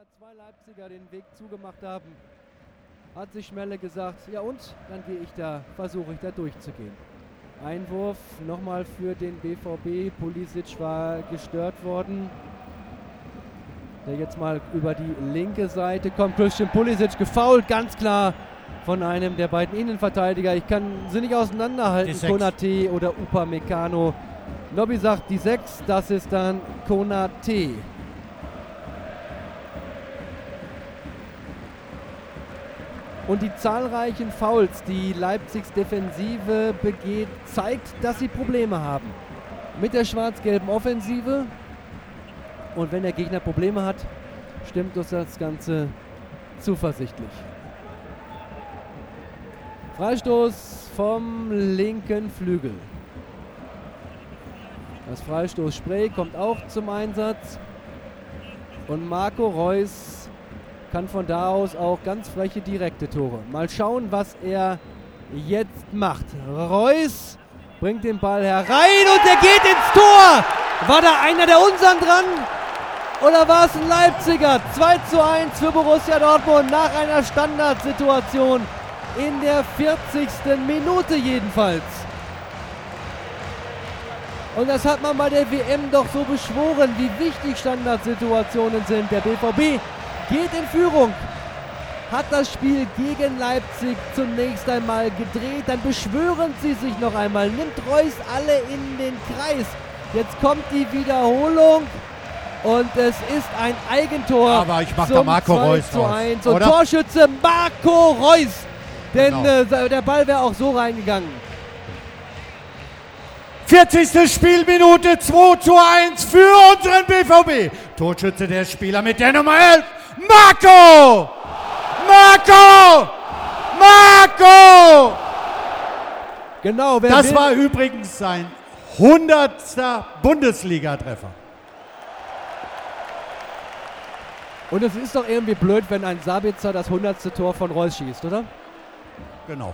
da zwei Leipziger den Weg zugemacht haben, hat sich Schmelle gesagt, ja und, dann gehe ich da, versuche ich da durchzugehen. Einwurf nochmal für den BVB. Pulisic war gestört worden. Der jetzt mal über die linke Seite kommt. Christian Pulisic gefault, ganz klar von einem der beiden Innenverteidiger. Ich kann sie nicht auseinanderhalten, Konate oder Upamecano. Nobby sagt die 6, das ist dann Konate. Und die zahlreichen Fouls, die Leipzigs Defensive begeht, zeigt, dass sie Probleme haben. Mit der schwarz-gelben Offensive. Und wenn der Gegner Probleme hat, stimmt uns das Ganze zuversichtlich. Freistoß vom linken Flügel. Das Freistoßspray kommt auch zum Einsatz. Und Marco Reus kann von da aus auch ganz freche direkte Tore. Mal schauen, was er jetzt macht. Reus bringt den Ball herein und er geht ins Tor. War da einer der unseren dran? Oder war es ein Leipziger? 2 zu 1 für Borussia Dortmund nach einer Standardsituation in der 40. Minute jedenfalls. Und das hat man bei der WM doch so beschworen, wie wichtig Standardsituationen sind. Der BVB geht in Führung, hat das Spiel gegen Leipzig zunächst einmal gedreht, dann beschwören sie sich noch einmal, nimmt Reus alle in den Kreis. Jetzt kommt die Wiederholung und es ist ein Eigentor. Aber ich mache da Marco Reus zu 1. Und Torschütze Marco Reus. Denn genau. äh, der Ball wäre auch so reingegangen. 40. Spielminute 2 zu 1 für unseren BVB. Torschütze der Spieler mit der Nummer 11. Marco! Marco! Marco! Genau, wer Das war übrigens sein 100. Bundesliga-Treffer. Und es ist doch irgendwie blöd, wenn ein Sabitzer das 100. Tor von Reus schießt, oder? Genau.